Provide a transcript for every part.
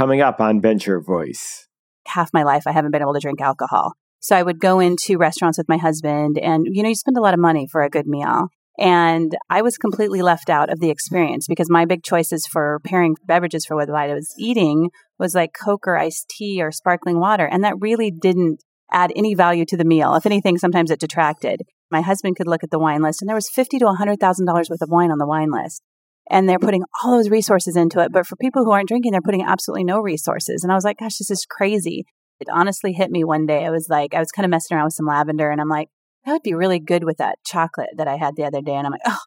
coming up on Venture Voice. Half my life, I haven't been able to drink alcohol. So I would go into restaurants with my husband, and you know, you spend a lot of money for a good meal. And I was completely left out of the experience because my big choices for pairing beverages for what I was eating was like Coke or iced tea or sparkling water. And that really didn't add any value to the meal. If anything, sometimes it detracted. My husband could look at the wine list and there was fifty to hundred thousand dollars worth of wine on the wine list. And they're putting all those resources into it. But for people who aren't drinking, they're putting absolutely no resources. And I was like, gosh, this is crazy. It honestly hit me one day. I was like, I was kind of messing around with some lavender and I'm like, that would be really good with that chocolate that I had the other day. And I'm like, oh,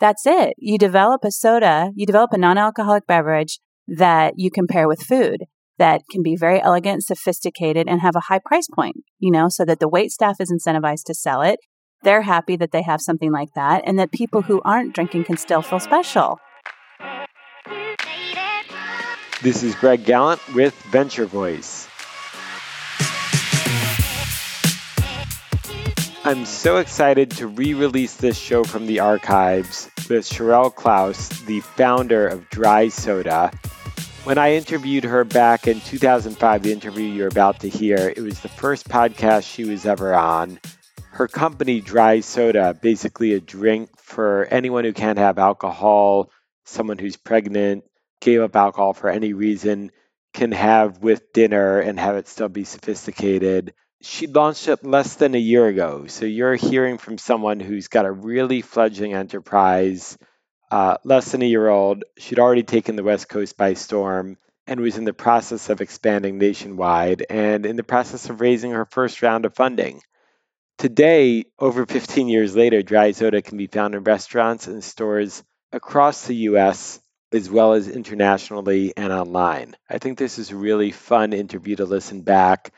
that's it. You develop a soda, you develop a non alcoholic beverage that you can pair with food that can be very elegant, sophisticated, and have a high price point, you know, so that the wait staff is incentivized to sell it. They're happy that they have something like that, and that people who aren't drinking can still feel special. This is Greg Galant with Venture Voice. I'm so excited to re release this show from the archives with Sharelle Klaus, the founder of Dry Soda. When I interviewed her back in 2005, the interview you're about to hear, it was the first podcast she was ever on. Her company, Dry Soda, basically a drink for anyone who can't have alcohol, someone who's pregnant, gave up alcohol for any reason, can have with dinner and have it still be sophisticated she launched it less than a year ago. So you're hearing from someone who's got a really fledgling enterprise, uh, less than a year old. She'd already taken the West Coast by storm and was in the process of expanding nationwide and in the process of raising her first round of funding. Today, over 15 years later, dry soda can be found in restaurants and stores across the US as well as internationally and online. I think this is a really fun interview to listen back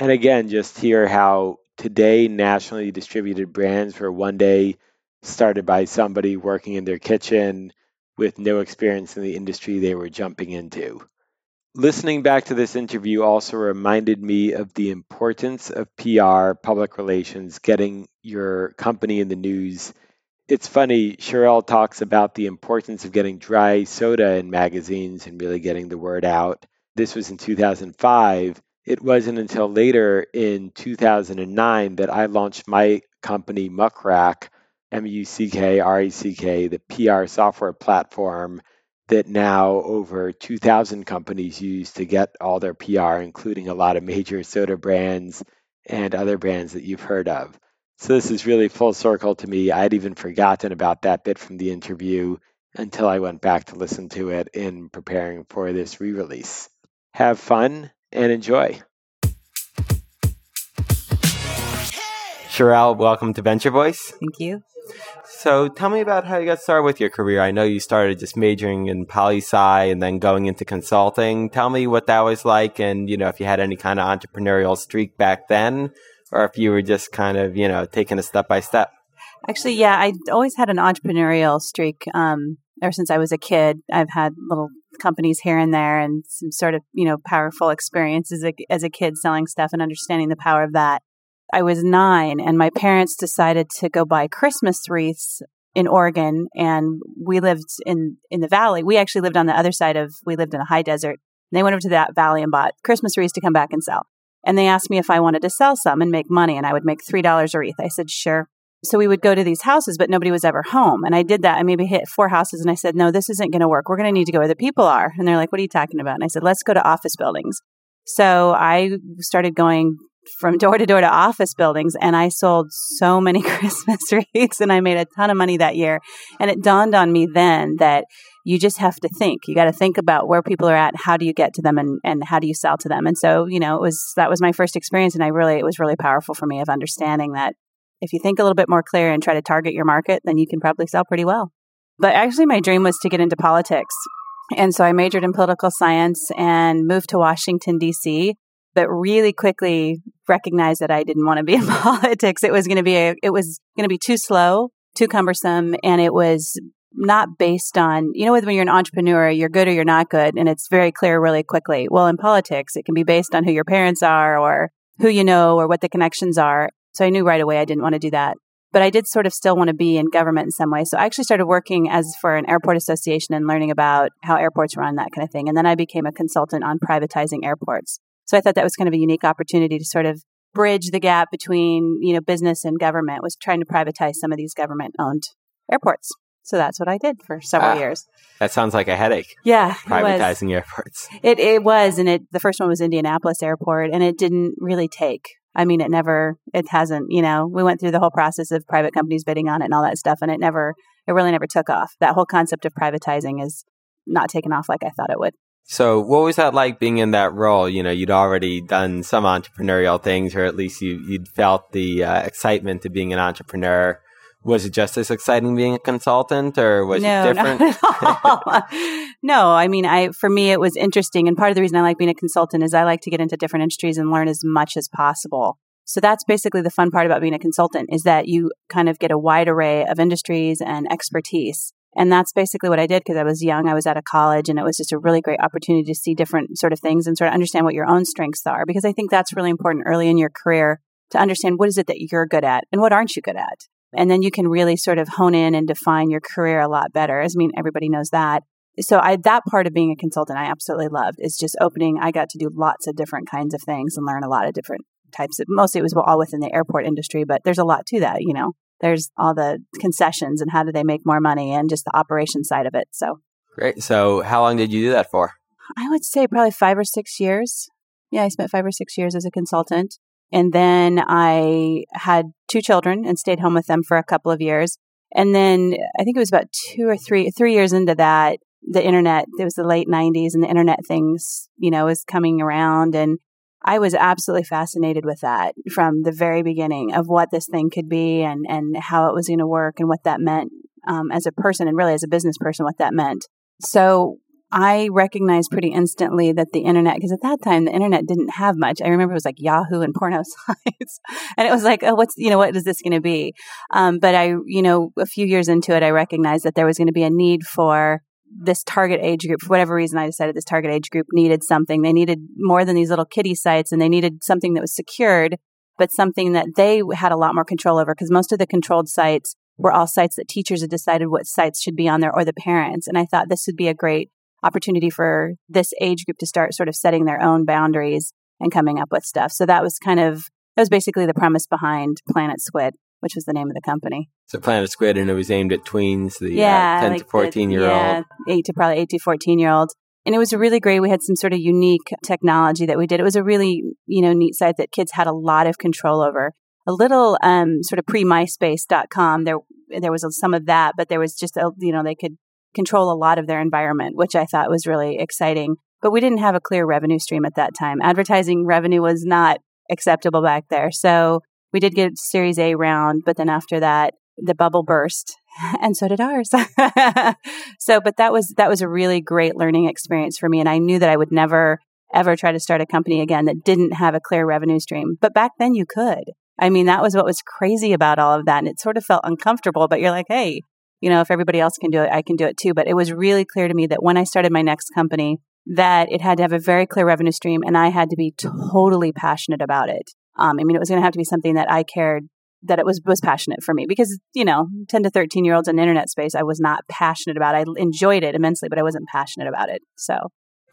and again, just hear how today nationally distributed brands were one day started by somebody working in their kitchen with no experience in the industry they were jumping into. Listening back to this interview also reminded me of the importance of PR, public relations, getting your company in the news. It's funny, Sharelle talks about the importance of getting dry soda in magazines and really getting the word out. This was in 2005 it wasn't until later in 2009 that I launched my company, Muck Rack, M U C K R E C K, the PR software platform that now over 2,000 companies use to get all their PR, including a lot of major soda brands and other brands that you've heard of. So this is really full circle to me. I'd even forgotten about that bit from the interview until I went back to listen to it in preparing for this re release. Have fun and enjoy. Sharelle, welcome to Venture Voice. Thank you. So tell me about how you got started with your career. I know you started just majoring in poli sci and then going into consulting. Tell me what that was like and, you know, if you had any kind of entrepreneurial streak back then or if you were just kind of, you know, taking a step by step. Actually, yeah, I always had an entrepreneurial streak. Um, ever since I was a kid, I've had little companies here and there and some sort of, you know, powerful experiences as a, as a kid selling stuff and understanding the power of that. I was nine and my parents decided to go buy Christmas wreaths in Oregon and we lived in, in the valley. We actually lived on the other side of, we lived in a high desert. And they went over to that valley and bought Christmas wreaths to come back and sell. And they asked me if I wanted to sell some and make money and I would make $3 a wreath. I said, sure. So we would go to these houses, but nobody was ever home. And I did that. I maybe hit four houses and I said, no, this isn't going to work. We're going to need to go where the people are. And they're like, what are you talking about? And I said, let's go to office buildings. So I started going from door to door to office buildings and I sold so many Christmas wreaths and I made a ton of money that year. And it dawned on me then that you just have to think. You got to think about where people are at, how do you get to them and, and how do you sell to them. And so, you know, it was that was my first experience and I really it was really powerful for me of understanding that if you think a little bit more clear and try to target your market, then you can probably sell pretty well. But actually my dream was to get into politics. And so I majored in political science and moved to Washington D.C but really quickly recognized that I didn't want to be in politics. It was going to be a, it was going to be too slow, too cumbersome, and it was not based on, you know, when you're an entrepreneur, you're good or you're not good, and it's very clear really quickly. Well, in politics, it can be based on who your parents are or who you know or what the connections are. So I knew right away I didn't want to do that. but I did sort of still want to be in government in some way. So I actually started working as for an airport association and learning about how airports run, that kind of thing. And then I became a consultant on privatizing airports. So I thought that was kind of a unique opportunity to sort of bridge the gap between, you know, business and government was trying to privatize some of these government owned airports. So that's what I did for several ah, years. That sounds like a headache. Yeah, privatizing it airports. It it was, and it the first one was Indianapolis Airport, and it didn't really take. I mean, it never, it hasn't. You know, we went through the whole process of private companies bidding on it and all that stuff, and it never, it really never took off. That whole concept of privatizing is not taken off like I thought it would. So, what was that like being in that role? You know, you'd already done some entrepreneurial things, or at least you you'd felt the uh, excitement of being an entrepreneur was it just as exciting being a consultant or was no, it different? no, I mean, I, for me, it was interesting. And part of the reason I like being a consultant is I like to get into different industries and learn as much as possible. So that's basically the fun part about being a consultant is that you kind of get a wide array of industries and expertise. And that's basically what I did because I was young. I was out of college and it was just a really great opportunity to see different sort of things and sort of understand what your own strengths are. Because I think that's really important early in your career to understand what is it that you're good at and what aren't you good at. And then you can really sort of hone in and define your career a lot better. I mean, everybody knows that. So I, that part of being a consultant, I absolutely loved is just opening. I got to do lots of different kinds of things and learn a lot of different types of, mostly it was all within the airport industry, but there's a lot to that, you know, there's all the concessions and how do they make more money and just the operation side of it. So great. So how long did you do that for? I would say probably five or six years. Yeah, I spent five or six years as a consultant. And then I had two children and stayed home with them for a couple of years. And then I think it was about two or three, three years into that, the internet, it was the late 90s and the internet things, you know, was coming around. And I was absolutely fascinated with that from the very beginning of what this thing could be and, and how it was going to work and what that meant um, as a person and really as a business person, what that meant. So I recognized pretty instantly that the internet, because at that time the internet didn't have much. I remember it was like Yahoo and porno sites, and it was like, oh, what's you know what is this going to be? Um, but I, you know, a few years into it, I recognized that there was going to be a need for this target age group. For whatever reason, I decided this target age group needed something. They needed more than these little kiddie sites, and they needed something that was secured, but something that they had a lot more control over. Because most of the controlled sites were all sites that teachers had decided what sites should be on there or the parents. And I thought this would be a great opportunity for this age group to start sort of setting their own boundaries and coming up with stuff. So that was kind of that was basically the premise behind Planet Squid, which was the name of the company. So Planet Squid, and it was aimed at tweens, the uh, yeah, uh, ten like to fourteen the, year yeah, old, eight to probably eight to fourteen year old. And it was really great. We had some sort of unique technology that we did. It was a really, you know, neat site that kids had a lot of control over. A little um, sort of pre MySpace.com. There, there was some of that, but there was just a, you know, they could control a lot of their environment, which I thought was really exciting. But we didn't have a clear revenue stream at that time. Advertising revenue was not acceptable back there. So we did get Series A round, but then after that, the bubble burst and so did ours. so, but that was, that was a really great learning experience for me. And I knew that I would never, ever try to start a company again that didn't have a clear revenue stream. But back then you could. I mean, that was what was crazy about all of that. And it sort of felt uncomfortable, but you're like, hey, you know, if everybody else can do it, I can do it too. But it was really clear to me that when I started my next company, that it had to have a very clear revenue stream and I had to be totally passionate about it. Um, I mean, it was going to have to be something that I cared that it was was passionate for me because you know 10 to 13 year olds in internet space i was not passionate about i enjoyed it immensely but i wasn't passionate about it so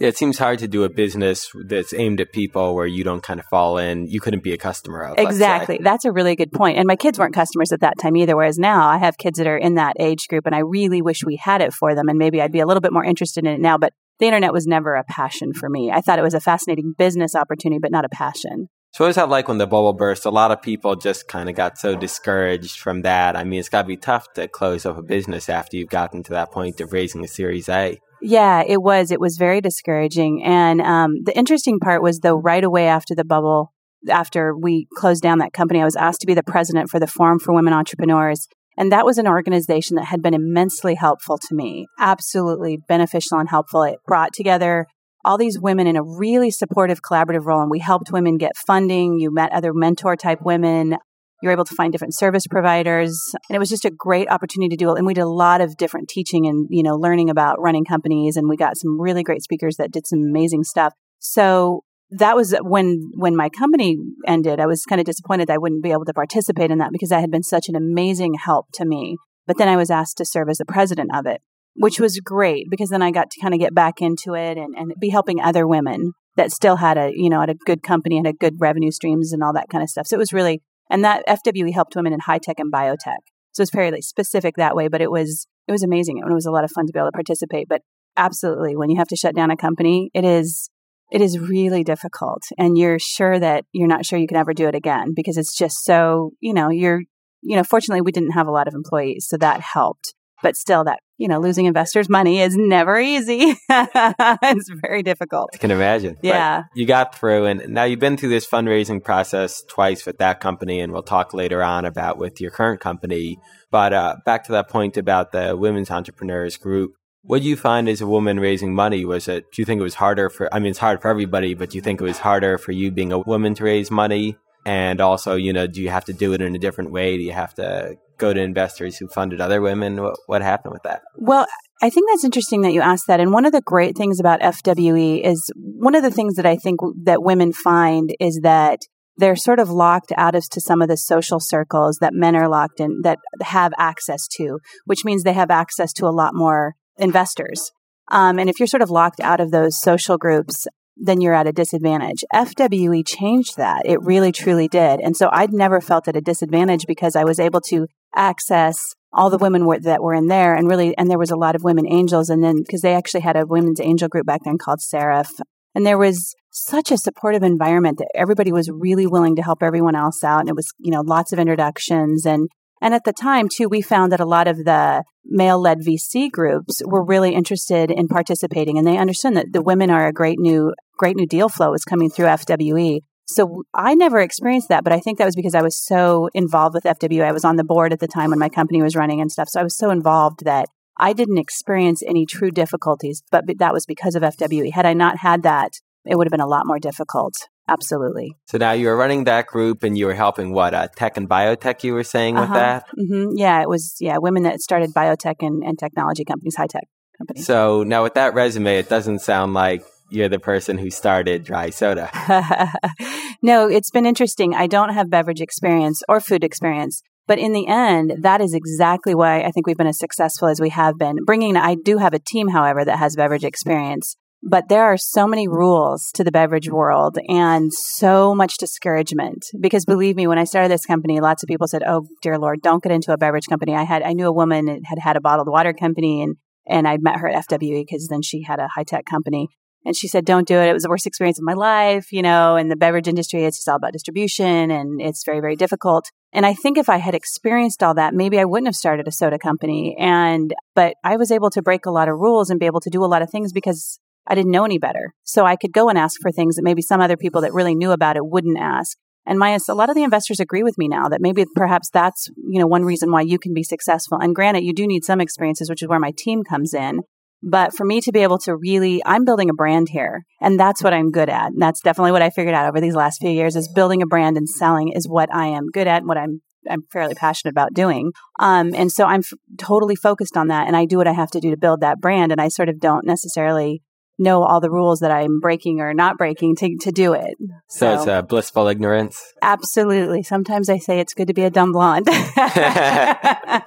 yeah, it seems hard to do a business that's aimed at people where you don't kind of fall in. You couldn't be a customer of. Exactly. That's a really good point. And my kids weren't customers at that time either. Whereas now I have kids that are in that age group and I really wish we had it for them. And maybe I'd be a little bit more interested in it now. But the internet was never a passion for me. I thought it was a fascinating business opportunity, but not a passion. So was that like when the bubble burst? A lot of people just kind of got so discouraged from that. I mean, it's got to be tough to close up a business after you've gotten to that point of raising a Series A. Yeah, it was. It was very discouraging. And um, the interesting part was, though, right away after the bubble, after we closed down that company, I was asked to be the president for the Forum for Women Entrepreneurs. And that was an organization that had been immensely helpful to me, absolutely beneficial and helpful. It brought together all these women in a really supportive collaborative role and we helped women get funding you met other mentor type women you're able to find different service providers and it was just a great opportunity to do it and we did a lot of different teaching and you know learning about running companies and we got some really great speakers that did some amazing stuff so that was when when my company ended. I was kind of disappointed I wouldn't be able to participate in that because that had been such an amazing help to me. But then I was asked to serve as the president of it, which was great because then I got to kind of get back into it and, and be helping other women that still had a you know had a good company and a good revenue streams and all that kind of stuff. So it was really and that FWE helped women in high tech and biotech. So it's fairly specific that way, but it was it was amazing. It was a lot of fun to be able to participate. But absolutely, when you have to shut down a company, it is it is really difficult, and you're sure that you're not sure you can ever do it again because it's just so you know you're you know. Fortunately, we didn't have a lot of employees, so that helped. But still, that you know, losing investors' money is never easy. it's very difficult. I can imagine. Yeah. But you got through, and now you've been through this fundraising process twice with that company, and we'll talk later on about with your current company. But uh, back to that point about the women's entrepreneurs group. What do you find as a woman raising money? Was it, do you think it was harder for, I mean, it's hard for everybody, but do you think it was harder for you being a woman to raise money? And also, you know, do you have to do it in a different way? Do you have to go to investors who funded other women? What, what happened with that? Well, I think that's interesting that you asked that. And one of the great things about FWE is one of the things that I think that women find is that they're sort of locked out of to some of the social circles that men are locked in that have access to, which means they have access to a lot more investors. Um, and if you're sort of locked out of those social groups, then you're at a disadvantage. FWE changed that. It really truly did. And so I'd never felt at a disadvantage because I was able to access all the women were, that were in there and really, and there was a lot of women angels. And then, because they actually had a women's angel group back then called Seraph. And there was such a supportive environment that everybody was really willing to help everyone else out. And it was, you know, lots of introductions. And, and at the time, too, we found that a lot of the male led VC groups were really interested in participating and they understood that the women are a great new great new deal flow was coming through FWE. So I never experienced that, but I think that was because I was so involved with FWE. I was on the board at the time when my company was running and stuff. So I was so involved that I didn't experience any true difficulties, but that was because of FWE. Had I not had that, it would have been a lot more difficult. Absolutely. So now you were running that group and you were helping what, uh, tech and biotech, you were saying uh-huh. with that? Mm-hmm. Yeah, it was, yeah, women that started biotech and, and technology companies, high tech companies. So now with that resume, it doesn't sound like you're the person who started dry soda. no, it's been interesting. I don't have beverage experience or food experience. But in the end, that is exactly why I think we've been as successful as we have been. Bringing, I do have a team, however, that has beverage experience. But there are so many rules to the beverage world and so much discouragement. Because believe me, when I started this company, lots of people said, Oh, dear Lord, don't get into a beverage company. I had, I knew a woman that had had a bottled water company and, and I'd met her at FWE because then she had a high tech company. And she said, don't do it. It was the worst experience of my life, you know, in the beverage industry, it's just all about distribution and it's very, very difficult. And I think if I had experienced all that, maybe I wouldn't have started a soda company. And, but I was able to break a lot of rules and be able to do a lot of things because I didn't know any better. So I could go and ask for things that maybe some other people that really knew about it wouldn't ask. And my, a lot of the investors agree with me now that maybe perhaps that's, you know, one reason why you can be successful. And granted, you do need some experiences, which is where my team comes in. But for me to be able to really, I'm building a brand here and that's what I'm good at. And that's definitely what I figured out over these last few years is building a brand and selling is what I am good at and what I'm I'm fairly passionate about doing. Um, and so I'm f- totally focused on that and I do what I have to do to build that brand. And I sort of don't necessarily know all the rules that I'm breaking or not breaking to, to do it. So, so it's a blissful ignorance? Absolutely. Sometimes I say it's good to be a dumb blonde. I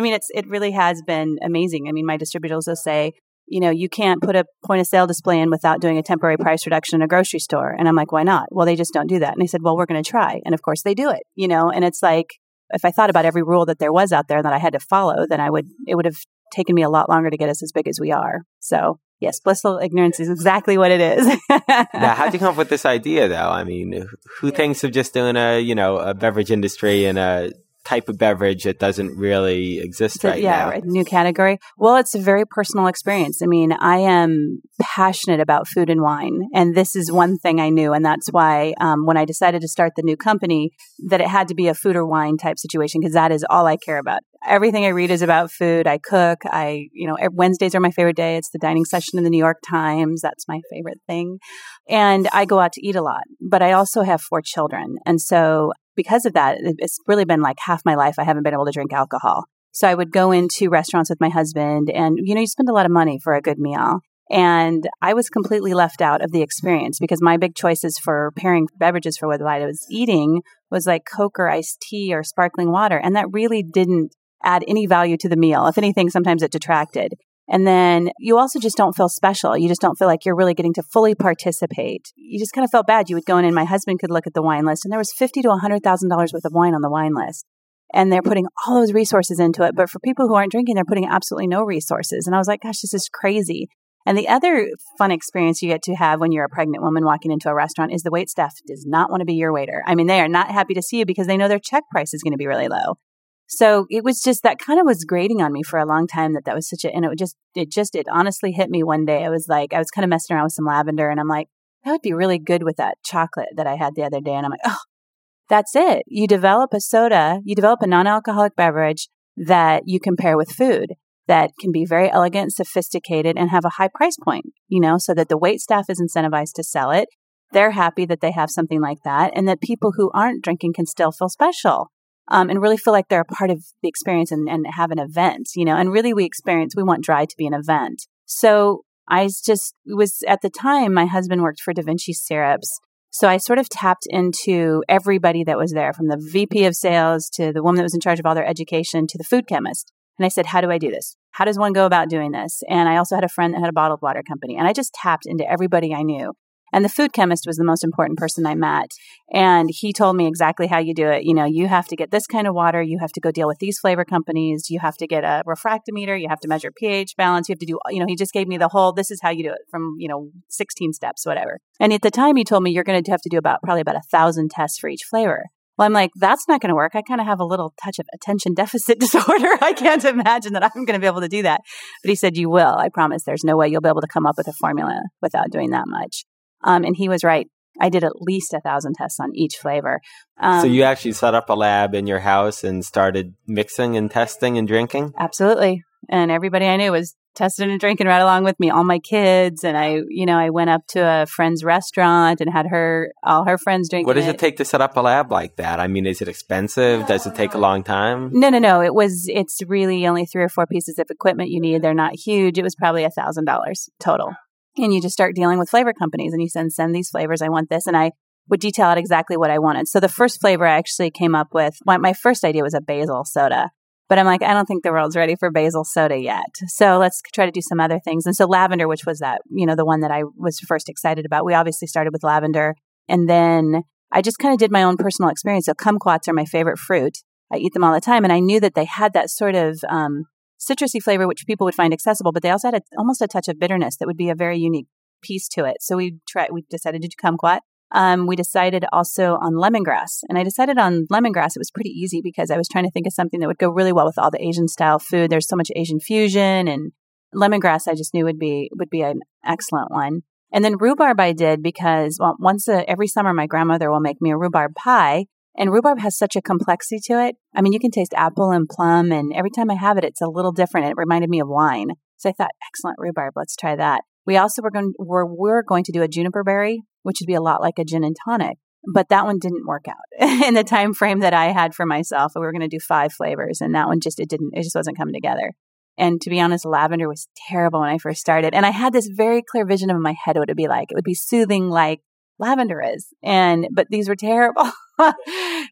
mean, it's, it really has been amazing. I mean, my distributors will say, you know, you can't put a point of sale display in without doing a temporary price reduction in a grocery store. And I'm like, why not? Well, they just don't do that. And they said, well, we're going to try. And of course they do it, you know, and it's like, if I thought about every rule that there was out there that I had to follow, then I would, it would have taken me a lot longer to get us as big as we are. So yes, blissful ignorance is exactly what it is. now, how'd you come up with this idea, though? I mean, who thinks of just doing a you know a beverage industry and a type of beverage that doesn't really exist so, right yeah, now. Right. New category. Well, it's a very personal experience. I mean, I am passionate about food and wine, and this is one thing I knew, and that's why um, when I decided to start the new company, that it had to be a food or wine type situation because that is all I care about. Everything I read is about food. I cook. I, you know, Wednesdays are my favorite day. It's the dining session in the New York Times. That's my favorite thing. And I go out to eat a lot, but I also have four children. And so because of that, it's really been like half my life I haven't been able to drink alcohol. So I would go into restaurants with my husband and, you know, you spend a lot of money for a good meal. And I was completely left out of the experience because my big choices for pairing beverages for what I was eating was like Coke or iced tea or sparkling water. And that really didn't add any value to the meal. If anything, sometimes it detracted. And then you also just don't feel special. You just don't feel like you're really getting to fully participate. You just kind of felt bad. You would go in and my husband could look at the wine list and there was fifty to hundred thousand dollars worth of wine on the wine list. And they're putting all those resources into it. But for people who aren't drinking, they're putting absolutely no resources. And I was like, gosh, this is crazy. And the other fun experience you get to have when you're a pregnant woman walking into a restaurant is the wait staff does not want to be your waiter. I mean, they are not happy to see you because they know their check price is going to be really low. So it was just that kind of was grating on me for a long time that that was such a, and it just, it just, it honestly hit me one day. I was like, I was kind of messing around with some lavender and I'm like, that would be really good with that chocolate that I had the other day. And I'm like, oh, that's it. You develop a soda, you develop a non alcoholic beverage that you compare with food that can be very elegant, sophisticated, and have a high price point, you know, so that the wait staff is incentivized to sell it. They're happy that they have something like that, and that people who aren't drinking can still feel special um, and really feel like they're a part of the experience and, and have an event, you know. And really, we experience, we want dry to be an event. So I just was at the time, my husband worked for Da Vinci Syrups. So I sort of tapped into everybody that was there, from the VP of sales to the woman that was in charge of all their education to the food chemist. And I said, How do I do this? How does one go about doing this? And I also had a friend that had a bottled water company. And I just tapped into everybody I knew. And the food chemist was the most important person I met. And he told me exactly how you do it. You know, you have to get this kind of water. You have to go deal with these flavor companies. You have to get a refractometer. You have to measure pH balance. You have to do, you know, he just gave me the whole, this is how you do it from, you know, 16 steps, whatever. And at the time he told me you're going to have to do about probably about a thousand tests for each flavor. Well, I'm like, that's not going to work. I kind of have a little touch of attention deficit disorder. I can't imagine that I'm going to be able to do that. But he said, you will. I promise. There's no way you'll be able to come up with a formula without doing that much. Um, and he was right. I did at least a thousand tests on each flavor. Um, so you actually set up a lab in your house and started mixing and testing and drinking? Absolutely. And everybody I knew was testing and drinking right along with me, all my kids. And I, you know, I went up to a friend's restaurant and had her, all her friends drinking. What does it, it take to set up a lab like that? I mean, is it expensive? Does it take a long time? No, no, no. It was, it's really only three or four pieces of equipment you need. They're not huge. It was probably a thousand dollars total and you just start dealing with flavor companies and you send send these flavors i want this and i would detail out exactly what i wanted. So the first flavor i actually came up with my, my first idea was a basil soda but i'm like i don't think the world's ready for basil soda yet. So let's try to do some other things. And so lavender which was that you know the one that i was first excited about we obviously started with lavender. And then i just kind of did my own personal experience. So kumquats are my favorite fruit. I eat them all the time and i knew that they had that sort of um, citrusy flavor, which people would find accessible, but they also had a, almost a touch of bitterness that would be a very unique piece to it. So we tried, we decided to do kumquat. Um, we decided also on lemongrass. And I decided on lemongrass. It was pretty easy because I was trying to think of something that would go really well with all the Asian style food. There's so much Asian fusion and lemongrass I just knew would be would be an excellent one. And then rhubarb I did because well, once a, every summer my grandmother will make me a rhubarb pie and rhubarb has such a complexity to it. I mean, you can taste apple and plum, and every time I have it, it's a little different. It reminded me of wine. So I thought, excellent rhubarb, let's try that. We also were going, we're, we're going to do a juniper berry, which would be a lot like a gin and tonic. But that one didn't work out in the time frame that I had for myself. We were going to do five flavors, and that one just it didn't. It just wasn't coming together. And to be honest, lavender was terrible when I first started. And I had this very clear vision of my head what it would be like. It would be soothing like lavender is. And, but these were terrible.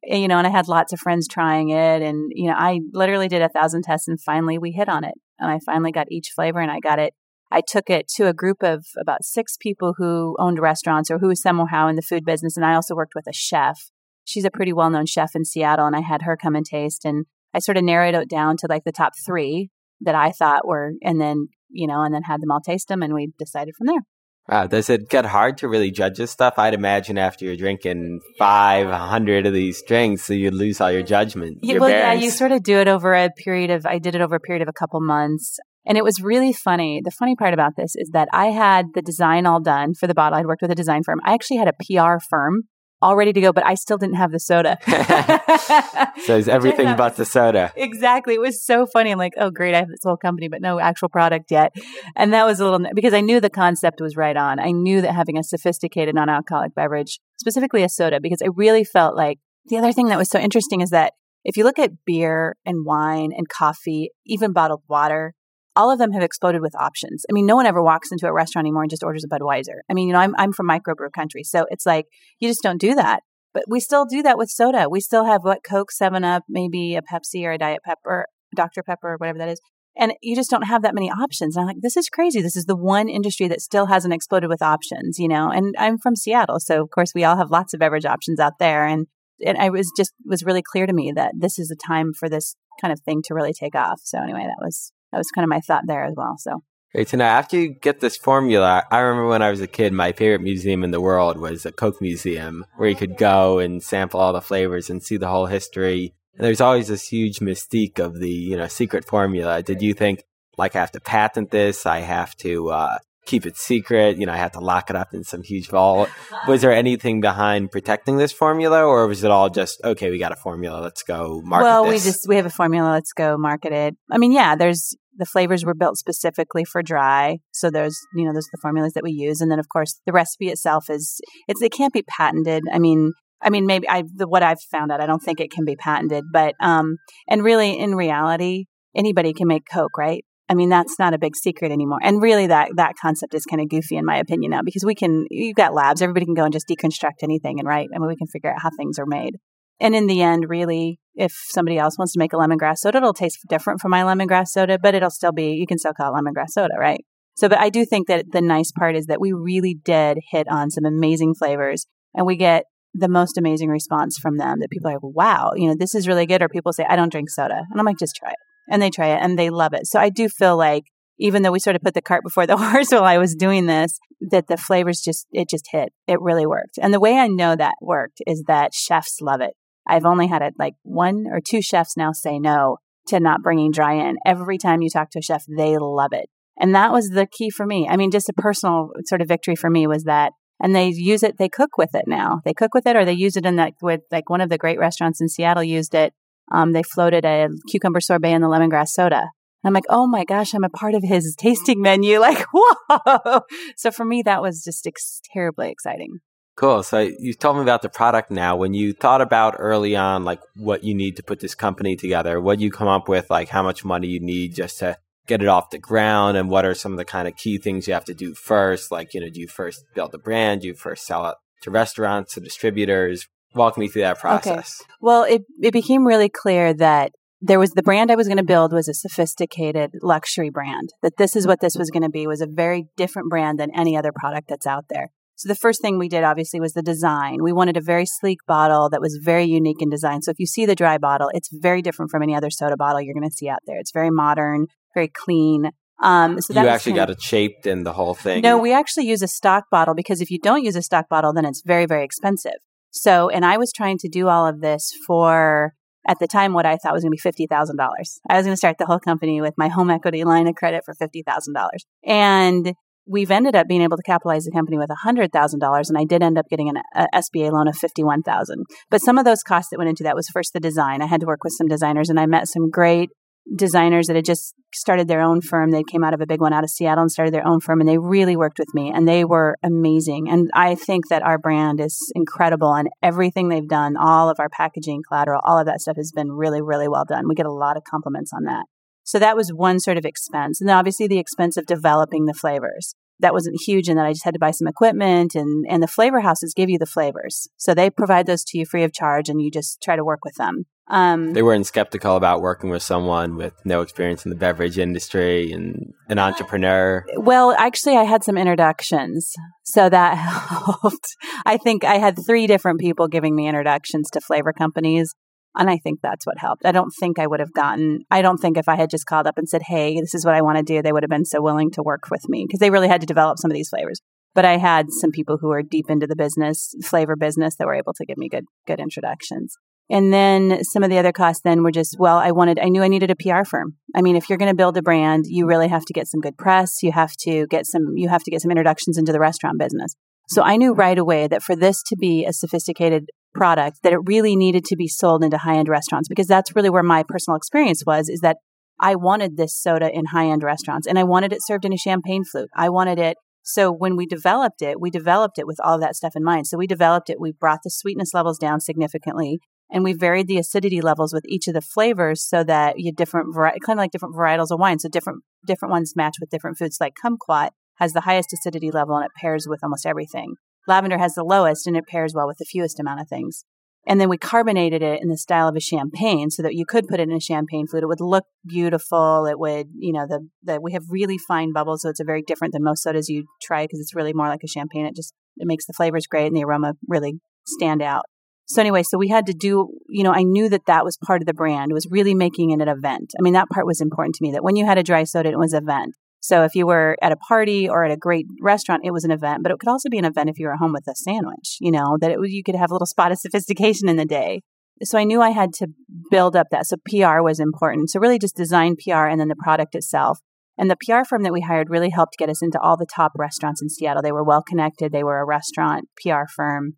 you know, and I had lots of friends trying it. And, you know, I literally did a thousand tests and finally we hit on it. And I finally got each flavor and I got it. I took it to a group of about six people who owned restaurants or who was somehow in the food business. And I also worked with a chef. She's a pretty well known chef in Seattle. And I had her come and taste. And I sort of narrowed it down to like the top three that I thought were, and then, you know, and then had them all taste them. And we decided from there. Wow, does it get hard to really judge this stuff? I'd imagine after you're drinking five hundred of these drinks, so you lose all your judgment. Yeah, your well, yeah, you sort of do it over a period of. I did it over a period of a couple months, and it was really funny. The funny part about this is that I had the design all done for the bottle. I'd worked with a design firm. I actually had a PR firm all ready to go, but I still didn't have the soda. so it's everything but the soda. Exactly. It was so funny. I'm like, oh, great. I have this whole company, but no actual product yet. And that was a little, because I knew the concept was right on. I knew that having a sophisticated non alcoholic beverage, specifically a soda, because I really felt like the other thing that was so interesting is that if you look at beer and wine and coffee, even bottled water, all of them have exploded with options. I mean, no one ever walks into a restaurant anymore and just orders a Budweiser. I mean, you know, I'm, I'm from microbrew country. So it's like, you just don't do that. But we still do that with soda. We still have what Coke, 7 Up, maybe a Pepsi or a Diet Pepper, Dr. Pepper, or whatever that is. And you just don't have that many options. And I'm like, this is crazy. This is the one industry that still hasn't exploded with options, you know? And I'm from Seattle. So of course we all have lots of beverage options out there. And, and I was just, was really clear to me that this is a time for this kind of thing to really take off. So anyway, that was, that was kind of my thought there as well. So Great to know. After you get this formula, I remember when I was a kid, my favorite museum in the world was a Coke Museum, where you could go and sample all the flavors and see the whole history. And there's always this huge mystique of the, you know, secret formula. Did you think, like, I have to patent this? I have to uh, keep it secret? You know, I have to lock it up in some huge vault. Was there anything behind protecting this formula, or was it all just okay? We got a formula. Let's go market. It. Well, this? we just we have a formula. Let's go market it. I mean, yeah, there's the flavors were built specifically for dry. So there's, you know, those are the formulas that we use. And then of course the recipe itself is, it's, it can't be patented. I mean, I mean, maybe I, the, what I've found out, I don't think it can be patented, but, um, and really in reality, anybody can make Coke, right? I mean, that's not a big secret anymore. And really that, that concept is kind of goofy in my opinion now because we can, you've got labs, everybody can go and just deconstruct anything and write. I mean, we can figure out how things are made. And in the end, really, if somebody else wants to make a lemongrass soda, it'll taste different from my lemongrass soda, but it'll still be, you can still call it lemongrass soda, right? So, but I do think that the nice part is that we really did hit on some amazing flavors and we get the most amazing response from them that people are like, wow, you know, this is really good. Or people say, I don't drink soda. And I'm like, just try it. And they try it and they love it. So I do feel like even though we sort of put the cart before the horse while I was doing this, that the flavors just, it just hit. It really worked. And the way I know that worked is that chefs love it. I've only had it like one or two chefs now say no to not bringing dry in. Every time you talk to a chef, they love it. And that was the key for me. I mean, just a personal sort of victory for me was that, and they use it, they cook with it now. They cook with it or they use it in that with like one of the great restaurants in Seattle used it. Um, they floated a cucumber sorbet in the lemongrass soda. I'm like, oh my gosh, I'm a part of his tasting menu. Like, whoa. So for me, that was just ex- terribly exciting. Cool. So you told me about the product now. When you thought about early on, like what you need to put this company together, what you come up with, like how much money you need just to get it off the ground, and what are some of the kind of key things you have to do first? Like, you know, do you first build the brand? Do you first sell it to restaurants, to distributors? Walk me through that process. Okay. Well, it, it became really clear that there was the brand I was going to build was a sophisticated luxury brand. That this is what this was going to be was a very different brand than any other product that's out there. So the first thing we did obviously was the design. We wanted a very sleek bottle that was very unique in design. So if you see the dry bottle, it's very different from any other soda bottle you're going to see out there. It's very modern, very clean. Um, so you actually got it shaped in the whole thing. No, we actually use a stock bottle because if you don't use a stock bottle, then it's very, very expensive. So, and I was trying to do all of this for at the time what I thought was going to be fifty thousand dollars. I was going to start the whole company with my home equity line of credit for fifty thousand dollars, and we've ended up being able to capitalize the company with $100,000 and I did end up getting an a SBA loan of 51,000. But some of those costs that went into that was first the design. I had to work with some designers and I met some great designers that had just started their own firm. They came out of a big one out of Seattle and started their own firm and they really worked with me and they were amazing. And I think that our brand is incredible and everything they've done, all of our packaging, collateral, all of that stuff has been really, really well done. We get a lot of compliments on that. So that was one sort of expense. And then obviously the expense of developing the flavors. That wasn't huge and that I just had to buy some equipment and, and the flavor houses give you the flavors. So they provide those to you free of charge and you just try to work with them. Um, they weren't skeptical about working with someone with no experience in the beverage industry and an entrepreneur. Well, actually, I had some introductions, so that helped. I think I had three different people giving me introductions to flavor companies. And I think that's what helped. I don't think I would have gotten, I don't think if I had just called up and said, hey, this is what I want to do, they would have been so willing to work with me because they really had to develop some of these flavors. But I had some people who are deep into the business, flavor business, that were able to give me good, good introductions. And then some of the other costs then were just, well, I wanted, I knew I needed a PR firm. I mean, if you're going to build a brand, you really have to get some good press. You have to get some, you have to get some introductions into the restaurant business. So I knew right away that for this to be a sophisticated product that it really needed to be sold into high-end restaurants because that's really where my personal experience was is that I wanted this soda in high-end restaurants and I wanted it served in a champagne flute. I wanted it so when we developed it, we developed it with all of that stuff in mind. So we developed it, we brought the sweetness levels down significantly and we varied the acidity levels with each of the flavors so that you different vari- kind of like different varietals of wine. So different different ones match with different foods. Like kumquat has the highest acidity level and it pairs with almost everything. Lavender has the lowest and it pairs well with the fewest amount of things. And then we carbonated it in the style of a champagne so that you could put it in a champagne flute. It would look beautiful. It would, you know, the, the we have really fine bubbles, so it's a very different than most sodas you try because it's really more like a champagne. It just it makes the flavors great and the aroma really stand out. So anyway, so we had to do, you know, I knew that that was part of the brand. Was really making it an event. I mean, that part was important to me that when you had a dry soda, it was an event. So if you were at a party or at a great restaurant, it was an event, but it could also be an event if you were home with a sandwich, you know, that it was, you could have a little spot of sophistication in the day. So I knew I had to build up that. So PR was important. So really just design PR and then the product itself. And the PR firm that we hired really helped get us into all the top restaurants in Seattle. They were well connected. They were a restaurant PR firm.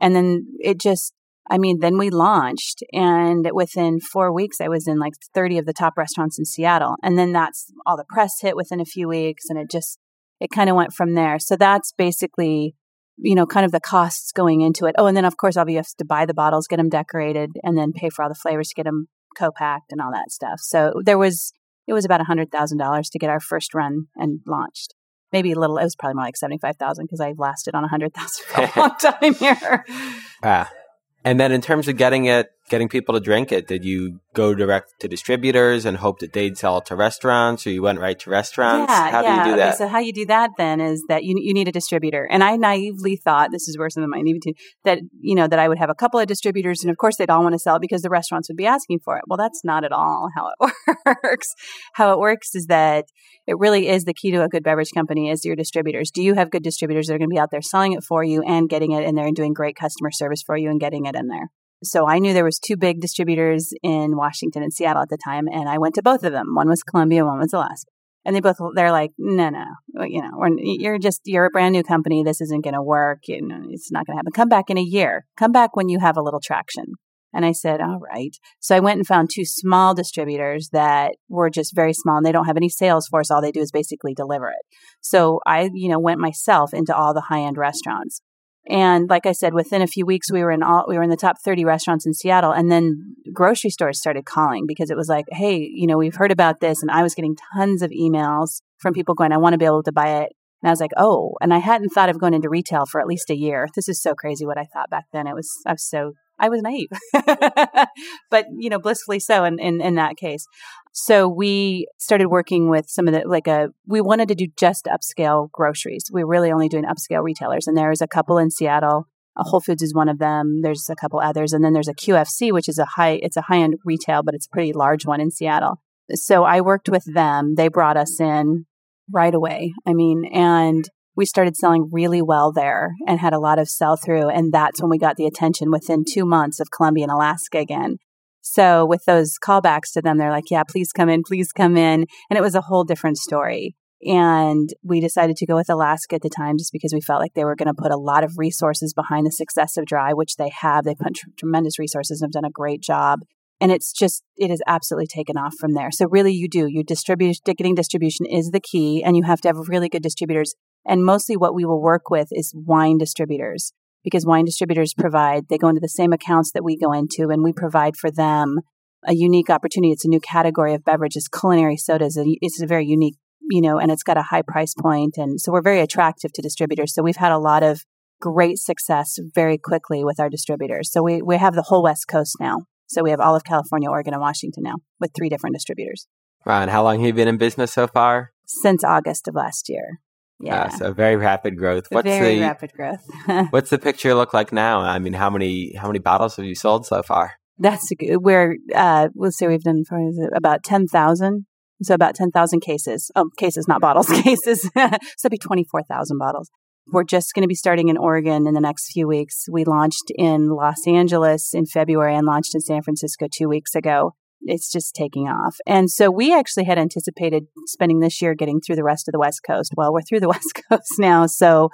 And then it just I mean, then we launched, and within four weeks, I was in like 30 of the top restaurants in Seattle. And then that's all the press hit within a few weeks, and it just, it kind of went from there. So that's basically, you know, kind of the costs going into it. Oh, and then of course, obviously, you have to buy the bottles, get them decorated, and then pay for all the flavors to get them co packed and all that stuff. So there was, it was about $100,000 to get our first run and launched maybe a little it was probably more like 75,000 because I lasted on 100,000 for a long time here. Ah, and then in terms of getting it, getting people to drink it, did you go direct to distributors and hope that they'd sell it to restaurants or you went right to restaurants? Yeah, how yeah. do you do that? Okay, so how you do that then is that you, you need a distributor. And I naively thought, this is where some of my naivety, that, you know, that I would have a couple of distributors and of course they'd all want to sell because the restaurants would be asking for it. Well, that's not at all how it works. how it works is that it really is the key to a good beverage company is your distributors. Do you have good distributors that are going to be out there selling it for you and getting it in there and doing great customer service for you and getting it in there? So I knew there was two big distributors in Washington and Seattle at the time, and I went to both of them. One was Columbia, one was Alaska. And they both they're like, no, no, you know, you're just you're a brand new company. This isn't going to work. You know, it's not going to happen. Come back in a year. Come back when you have a little traction. And I said, all right. So I went and found two small distributors that were just very small and they don't have any sales force. All they do is basically deliver it. So I, you know, went myself into all the high end restaurants. And like I said, within a few weeks, we were in all, we were in the top 30 restaurants in Seattle. And then grocery stores started calling because it was like, Hey, you know, we've heard about this. And I was getting tons of emails from people going, I want to be able to buy it. And I was like, oh, and I hadn't thought of going into retail for at least a year. This is so crazy what I thought back then. It was, I was so I was naive, but you know, blissfully so in, in, in that case. So we started working with some of the like a we wanted to do just upscale groceries. We were really only doing upscale retailers, and there's a couple in Seattle. A Whole Foods is one of them. There's a couple others, and then there's a QFC, which is a high it's a high end retail, but it's a pretty large one in Seattle. So I worked with them. They brought us in right away. I mean, and we started selling really well there and had a lot of sell through. And that's when we got the attention within two months of Columbia and Alaska again. So with those callbacks to them, they're like, yeah, please come in, please come in. And it was a whole different story. And we decided to go with Alaska at the time just because we felt like they were going to put a lot of resources behind the success of Dry, which they have. They put tr- tremendous resources and have done a great job. And it's just, it has absolutely taken off from there. So really you do, you distribute, getting distribution is the key and you have to have really good distributors and mostly what we will work with is wine distributors because wine distributors provide, they go into the same accounts that we go into and we provide for them a unique opportunity. It's a new category of beverages. Culinary sodas, it's a very unique, you know, and it's got a high price point. And so we're very attractive to distributors. So we've had a lot of great success very quickly with our distributors. So we, we have the whole West Coast now. So we have all of California, Oregon, and Washington now with three different distributors. Ron, how long have you been in business so far? Since August of last year. Yeah. Uh, so very rapid growth. What's very the, rapid growth. what's the picture look like now? I mean, how many how many bottles have you sold so far? That's good. We're uh, let's say we've done for about ten thousand. So about ten thousand cases. Oh, cases, not bottles. cases. so it'd be twenty four thousand bottles. We're just going to be starting in Oregon in the next few weeks. We launched in Los Angeles in February and launched in San Francisco two weeks ago it's just taking off. And so we actually had anticipated spending this year getting through the rest of the West Coast. Well, we're through the West Coast now. So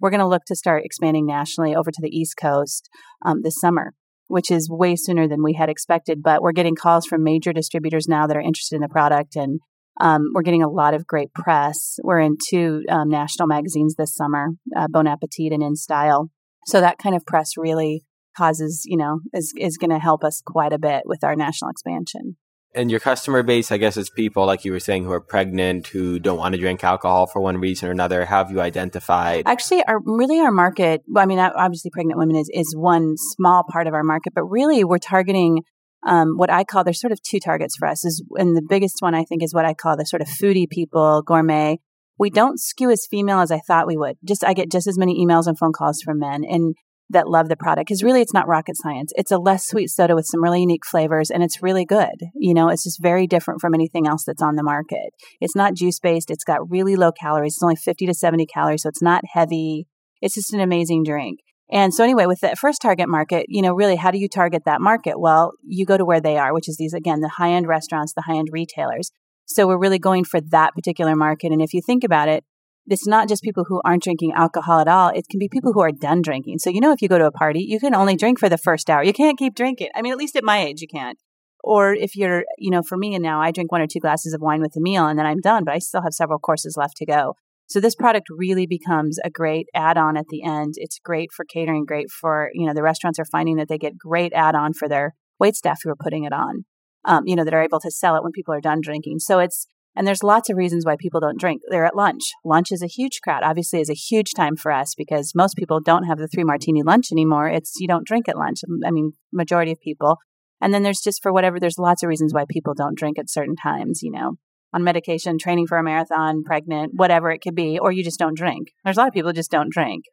we're going to look to start expanding nationally over to the East Coast um, this summer, which is way sooner than we had expected. But we're getting calls from major distributors now that are interested in the product. And um, we're getting a lot of great press. We're in two um, national magazines this summer, uh, Bon Appetit and In Style. So that kind of press really causes, you know, is, is going to help us quite a bit with our national expansion. And your customer base, I guess, is people like you were saying who are pregnant, who don't want to drink alcohol for one reason or another. How have you identified? Actually, our really our market. Well, I mean, obviously, pregnant women is is one small part of our market, but really, we're targeting um, what I call there's sort of two targets for us. Is and the biggest one I think is what I call the sort of foodie people, gourmet. We don't skew as female as I thought we would. Just I get just as many emails and phone calls from men, and that love the product because really it's not rocket science. It's a less sweet soda with some really unique flavors and it's really good. You know, it's just very different from anything else that's on the market. It's not juice based. It's got really low calories. It's only 50 to 70 calories. So it's not heavy. It's just an amazing drink. And so anyway, with that first target market, you know, really, how do you target that market? Well, you go to where they are, which is these, again, the high end restaurants, the high end retailers. So we're really going for that particular market. And if you think about it, it's not just people who aren't drinking alcohol at all. It can be people who are done drinking. So, you know, if you go to a party, you can only drink for the first hour. You can't keep drinking. I mean, at least at my age, you can't. Or if you're, you know, for me and now I drink one or two glasses of wine with a meal and then I'm done, but I still have several courses left to go. So this product really becomes a great add-on at the end. It's great for catering, great for, you know, the restaurants are finding that they get great add-on for their wait staff who are putting it on. Um, you know, that are able to sell it when people are done drinking. So it's and there's lots of reasons why people don't drink. They're at lunch. Lunch is a huge crowd. Obviously, is a huge time for us because most people don't have the three martini lunch anymore. It's you don't drink at lunch. I mean, majority of people. And then there's just for whatever. There's lots of reasons why people don't drink at certain times. You know, on medication, training for a marathon, pregnant, whatever it could be, or you just don't drink. There's a lot of people just don't drink.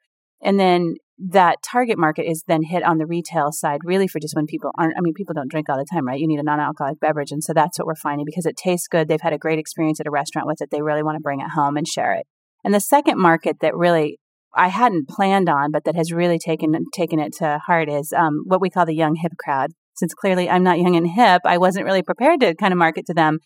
And then that target market is then hit on the retail side really for just when people aren't i mean people don't drink all the time right? You need a non-alcoholic beverage and so that's what we're finding because it tastes good. They've had a great experience at a restaurant with it. They really want to bring it home and share it. And the second market that really i hadn't planned on but that has really taken taken it to heart is um, what we call the young hip crowd. Since clearly i'm not young and hip i wasn't really prepared to kind of market to them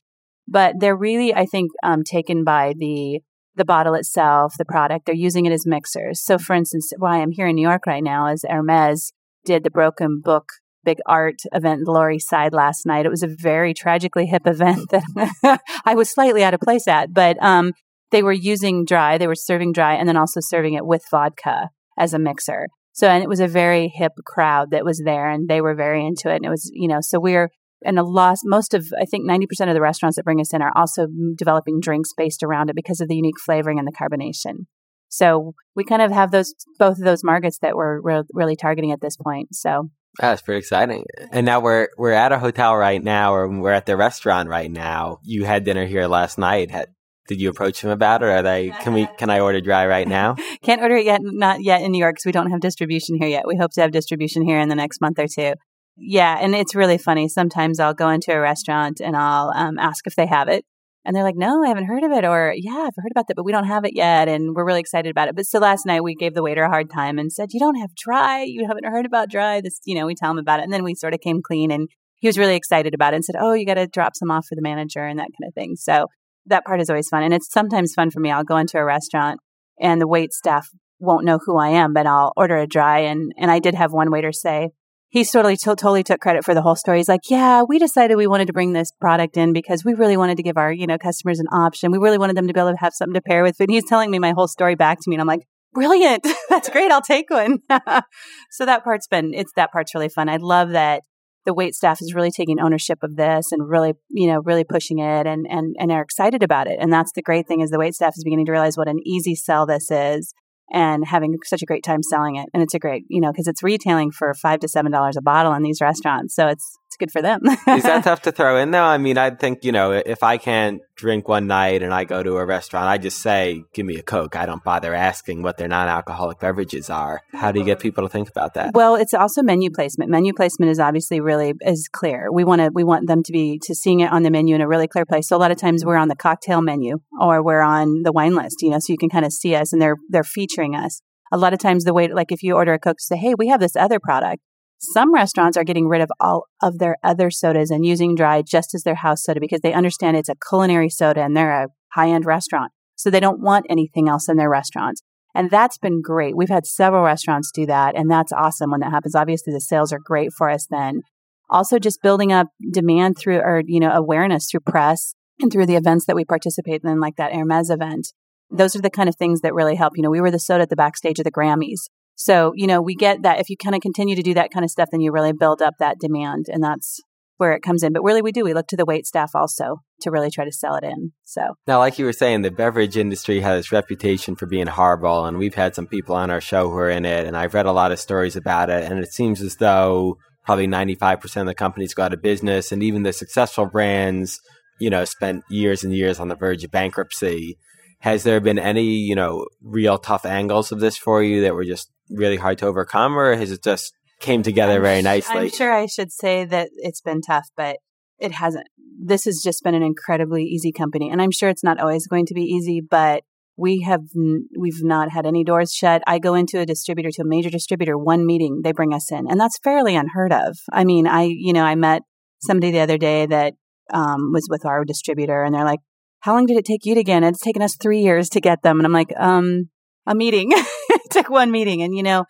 but they're really i think um, taken by the the bottle itself, the product. They're using it as mixers. So, for instance, why I'm here in New York right now is Hermes did the Broken Book big art event in East Side last night. It was a very tragically hip event that I was slightly out of place at, but um, they were using dry. They were serving dry and then also serving it with vodka as a mixer. So, and it was a very hip crowd that was there and they were very into it. And it was, you know, so we're and a lot, most of, I think 90% of the restaurants that bring us in are also developing drinks based around it because of the unique flavoring and the carbonation. So we kind of have those, both of those markets that we're re- really targeting at this point. So that's pretty exciting. And now we're we're at a hotel right now, or we're at the restaurant right now. You had dinner here last night. Had, did you approach them about it? Or are they? Can we? Can I order dry right now? Can't order it yet. Not yet in New York because we don't have distribution here yet. We hope to have distribution here in the next month or two. Yeah, and it's really funny. Sometimes I'll go into a restaurant and I'll um, ask if they have it. And they're like, no, I haven't heard of it. Or, yeah, I've heard about that, but we don't have it yet. And we're really excited about it. But so last night we gave the waiter a hard time and said, you don't have dry. You haven't heard about dry. This, you know, we tell him about it. And then we sort of came clean and he was really excited about it and said, oh, you got to drop some off for the manager and that kind of thing. So that part is always fun. And it's sometimes fun for me. I'll go into a restaurant and the wait staff won't know who I am, but I'll order a dry. And, and I did have one waiter say, he totally totally took credit for the whole story. He's like, "Yeah, we decided we wanted to bring this product in because we really wanted to give our you know customers an option. We really wanted them to be able to have something to pair with." And he's telling me my whole story back to me, and I'm like, "Brilliant! That's great. I'll take one." so that part's been it's that part's really fun. I love that the wait staff is really taking ownership of this and really you know really pushing it and and and are excited about it. And that's the great thing is the wait staff is beginning to realize what an easy sell this is and having such a great time selling it. And it's a great, you know, because it's retailing for five to seven dollars a bottle in these restaurants. So it's it's good for them. Is that tough to throw in though? I mean, I think, you know, if I can't drink one night and I go to a restaurant, I just say, give me a Coke. I don't bother asking what their non alcoholic beverages are. How do you get people to think about that? Well, it's also menu placement. Menu placement is obviously really is clear. We want to we want them to be to seeing it on the menu in a really clear place. So a lot of times we're on the cocktail menu or we're on the wine list, you know, so you can kind of see us and they're they're featuring us. A lot of times the way like if you order a Coke, say, hey, we have this other product some restaurants are getting rid of all of their other sodas and using dry just as their house soda because they understand it's a culinary soda and they're a high end restaurant. So they don't want anything else in their restaurants. And that's been great. We've had several restaurants do that. And that's awesome when that happens. Obviously, the sales are great for us then. Also, just building up demand through or, you know, awareness through press and through the events that we participate in, like that Hermes event. Those are the kind of things that really help. You know, we were the soda at the backstage of the Grammys So, you know, we get that if you kind of continue to do that kind of stuff, then you really build up that demand. And that's where it comes in. But really, we do. We look to the wait staff also to really try to sell it in. So now, like you were saying, the beverage industry has its reputation for being horrible, and we've had some people on our show who are in it, and I've read a lot of stories about it, and it seems as though probably 95% of the companies go out of business, and even the successful brands, you know, spent years and years on the verge of bankruptcy. Has there been any, you know, real tough angles of this for you that were just really hard to overcome, or has it just came together I'm very nicely? I'm sure I should say that it's been tough, but it hasn't. This has just been an incredibly easy company, and I'm sure it's not always going to be easy, but we have n- we've not had any doors shut. I go into a distributor to a major distributor, one meeting, they bring us in, and that's fairly unheard of. I mean, I you know I met somebody the other day that um, was with our distributor, and they're like, "How long did it take you to get?" In? It's taken us three years to get them, and I'm like, um, a meeting. it took one meeting, and you know,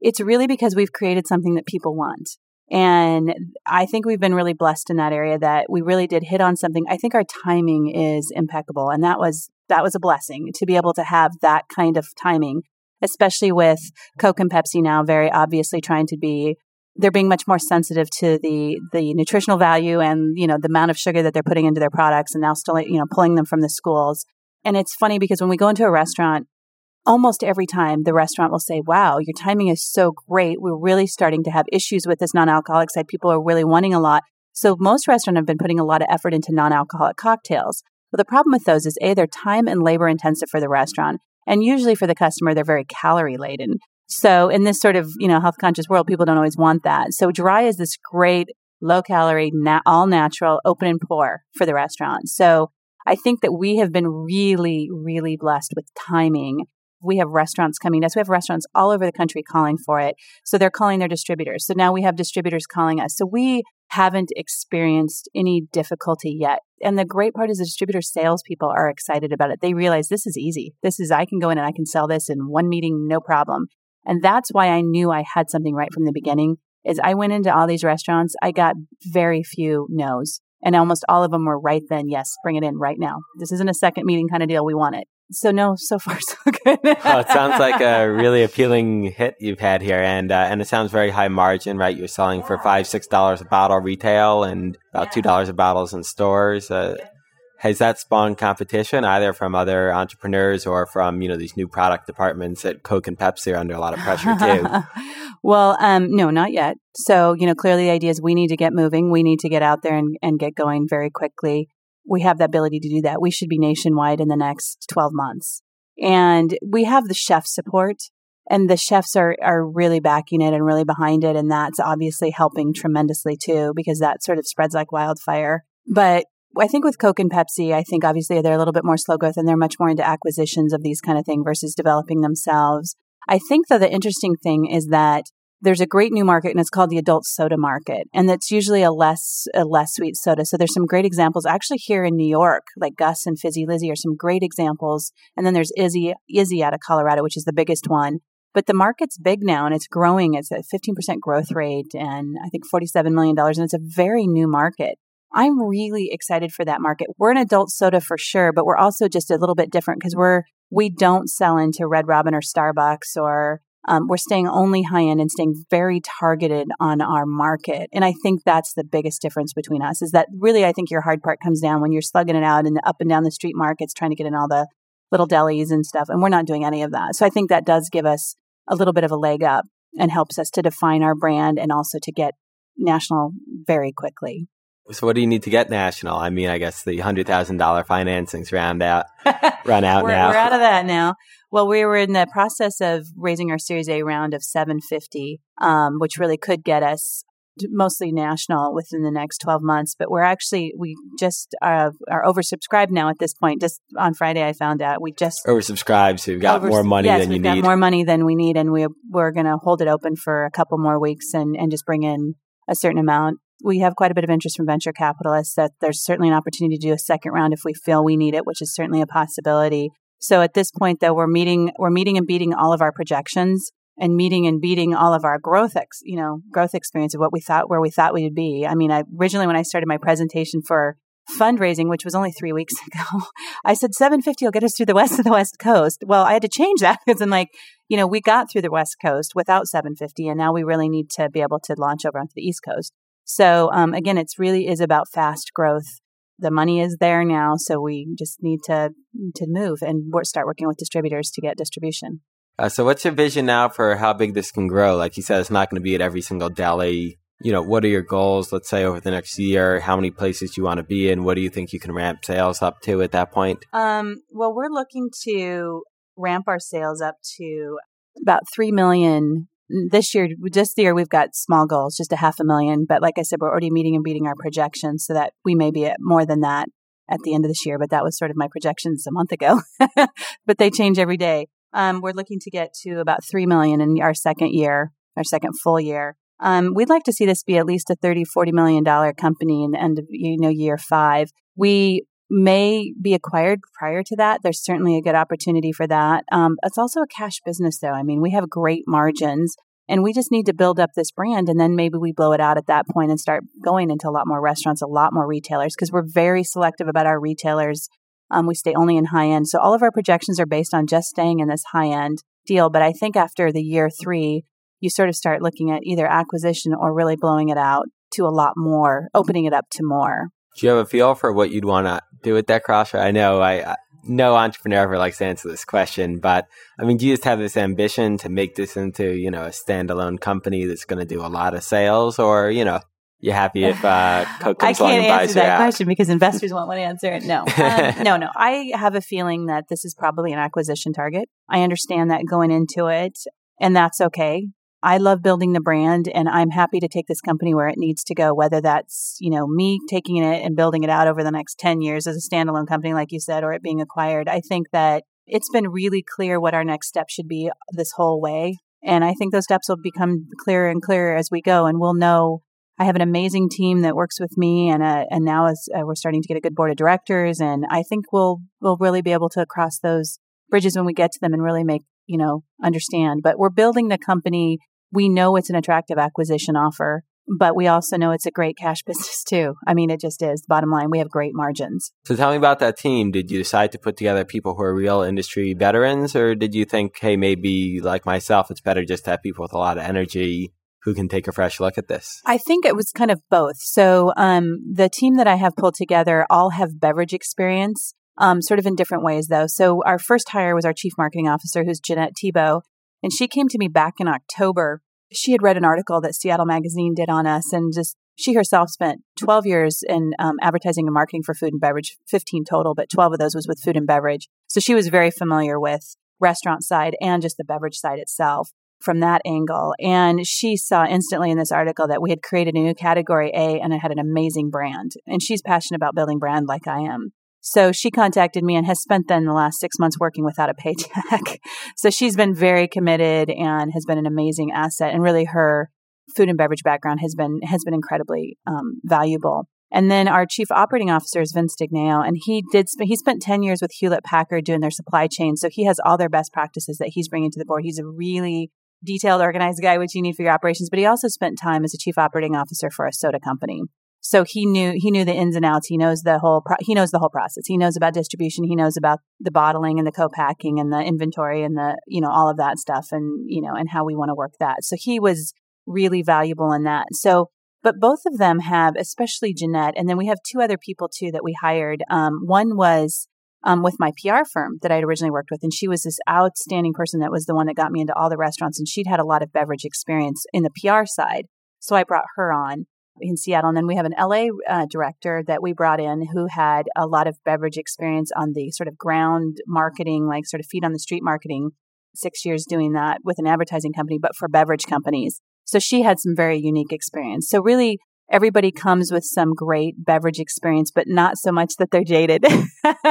it's really because we've created something that people want. And I think we've been really blessed in that area that we really did hit on something. I think our timing is impeccable. And that was, that was a blessing to be able to have that kind of timing, especially with Coke and Pepsi now very obviously trying to be, they're being much more sensitive to the, the nutritional value and, you know, the amount of sugar that they're putting into their products and now still, you know, pulling them from the schools. And it's funny because when we go into a restaurant, almost every time the restaurant will say, Wow, your timing is so great. We're really starting to have issues with this non alcoholic side. People are really wanting a lot. So most restaurants have been putting a lot of effort into non alcoholic cocktails. But the problem with those is A, they're time and labor intensive for the restaurant. And usually for the customer, they're very calorie laden. So in this sort of, you know, health conscious world, people don't always want that. So dry is this great low calorie, na- all natural, open and pour for the restaurant. So I think that we have been really, really blessed with timing we have restaurants coming to us. We have restaurants all over the country calling for it. So they're calling their distributors. So now we have distributors calling us. So we haven't experienced any difficulty yet. And the great part is the distributor salespeople are excited about it. They realize this is easy. This is, I can go in and I can sell this in one meeting, no problem. And that's why I knew I had something right from the beginning is I went into all these restaurants. I got very few no's and almost all of them were right then. Yes, bring it in right now. This isn't a second meeting kind of deal. We want it. So no, so far so good. oh, it sounds like a really appealing hit you've had here, and uh, and it sounds very high margin, right? You're selling for five, six dollars a bottle retail, and about two dollars a bottles in stores. Uh, has that spawned competition either from other entrepreneurs or from you know these new product departments at Coke and Pepsi are under a lot of pressure too? well, um, no, not yet. So you know, clearly the idea is we need to get moving. We need to get out there and, and get going very quickly we have the ability to do that. We should be nationwide in the next 12 months. And we have the chef support and the chefs are, are really backing it and really behind it. And that's obviously helping tremendously too, because that sort of spreads like wildfire. But I think with Coke and Pepsi, I think obviously they're a little bit more slow growth and they're much more into acquisitions of these kind of thing versus developing themselves. I think though the interesting thing is that there's a great new market and it's called the adult soda market and that's usually a less a less sweet soda. So there's some great examples. Actually here in new york like gus and fizzy lizzy are some great examples and then there's IZZE IZZE out of colorado which is the biggest one. But the market's big now and it's growing. It's a 15% growth rate and i think $47 million and it's a very new market. I'm really excited for that market. We're an adult soda for sure but we're also just a little bit different because we're we don't sell into red robin or starbucks or um, we're staying only high end and staying very targeted on our market. And I think that's the biggest difference between us is that really, I think your hard part comes down when you're slugging it out in the up and down the street markets, trying to get in all the little delis and stuff. And we're not doing any of that. So I think that does give us a little bit of a leg up and helps us to define our brand and also to get national very quickly. So what do you need to get national? I mean, I guess the hundred thousand dollar financings round out, run out we're, now. We're out of that now. Well, we were in the process of raising our Series A round of 750, um, which really could get us mostly national within the next 12 months. But we're actually, we just uh, are oversubscribed now at this point. Just on Friday, I found out we just oversubscribed. So we've got more money yes, than you need. Got more money than we need. And we, we're going to hold it open for a couple more weeks and, and just bring in a certain amount. We have quite a bit of interest from venture capitalists that there's certainly an opportunity to do a second round if we feel we need it, which is certainly a possibility. So at this point, though, we're meeting, we're meeting and beating all of our projections and meeting and beating all of our growth, ex, you know, growth experience of what we thought, where we thought we would be. I mean, I originally, when I started my presentation for fundraising, which was only three weeks ago, I said 750 will get us through the west of the West Coast. Well, I had to change that because I'm like, you know, we got through the West Coast without 750, and now we really need to be able to launch over onto the East Coast. So um, again, it's really is about fast growth. The money is there now, so we just need to to move and start working with distributors to get distribution. Uh, so, what's your vision now for how big this can grow? Like you said, it's not going to be at every single deli. You know, what are your goals? Let's say over the next year, how many places you want to be in? What do you think you can ramp sales up to at that point? Um, well, we're looking to ramp our sales up to about three million this year. Just the year, we've got small goals, just a half a million. But like I said, we're already meeting and beating our projections, so that we may be at more than that at the end of this year. But that was sort of my projections a month ago. but they change every day. Um, we're looking to get to about 3 million in our second year, our second full year. Um, we'd like to see this be at least a 30, 40 million dollar company in the end of, you know, year five. We may be acquired prior to that. There's certainly a good opportunity for that. Um, it's also a cash business though. I mean, we have great margins and we just need to build up this brand and then maybe we blow it out at that point and start going into a lot more restaurants, a lot more retailers because we're very selective about our retailers um, we stay only in high end. So all of our projections are based on just staying in this high end deal. But I think after the year three, you sort of start looking at either acquisition or really blowing it out to a lot more, opening it up to more. Do you have a feel for what you'd want to do with that crossroad? I know I, I no entrepreneur ever likes to answer this question, but I mean, do you just have this ambition to make this into, you know, a standalone company that's going to do a lot of sales or, you know, you happy if uh, Coke comes I can't answer that question because investors won't want to answer it. No, um, no, no. I have a feeling that this is probably an acquisition target. I understand that going into it, and that's okay. I love building the brand, and I'm happy to take this company where it needs to go. Whether that's you know me taking it and building it out over the next ten years as a standalone company, like you said, or it being acquired. I think that it's been really clear what our next step should be this whole way. And I think those steps will become clearer and clearer as we go, and we'll know I have an amazing team that works with me, and uh, and now as uh, we're starting to get a good board of directors, and I think we'll we'll really be able to cross those bridges when we get to them and really make you know understand. But we're building the company. We know it's an attractive acquisition offer, but we also know it's a great cash business too. I mean, it just is. Bottom line, we have great margins. So tell me about that team. Did you decide to put together people who are real industry veterans, or did you think, hey, maybe like myself, it's better just to have people with a lot of energy who can take a fresh look at this? I think it was kind of both. So um, the team that I have pulled together all have beverage experience, um, sort of in different ways though. So our first hire was our chief marketing officer, who's Jeanette Thibault, and she came to me back in October. She had read an article that Seattle Magazine did on us, and just she herself spent 12 years in um, advertising and marketing for food and beverage, 15 total, but 12 of those was with food and beverage. So she was very familiar with restaurant side and just the beverage side itself from that angle. And she saw instantly in this article that we had created a new category A and it had an amazing brand. And she's passionate about building brand like I am. So she contacted me and has spent then the last six months working without a paycheck. so she's been very committed and has been an amazing asset. And really her food and beverage background has been has been incredibly um, valuable. And then our chief operating officer is Vince Digneo, and he did sp- he spent ten years with Hewlett Packard doing their supply chain, so he has all their best practices that he's bringing to the board. He's a really detailed, organized guy, which you need for your operations, but he also spent time as a chief operating officer for a soda company. So he knew he knew the ins and outs. He knows the whole pro- he knows the whole process. He knows about distribution. He knows about the bottling and the co-packing and the inventory and the you know all of that stuff and you know and how we want to work that. So he was really valuable in that. So but both of them have, especially Jeanette, and then we have two other people too that we hired. Um, one was um, with my PR firm that I'd originally worked with. And she was this outstanding person that was the one that got me into all the restaurants. And she'd had a lot of beverage experience in the PR side. So I brought her on in Seattle. And then we have an LA uh, director that we brought in who had a lot of beverage experience on the sort of ground marketing, like sort of feet on the street marketing, six years doing that with an advertising company, but for beverage companies. So she had some very unique experience. So really, everybody comes with some great beverage experience, but not so much that they're jaded,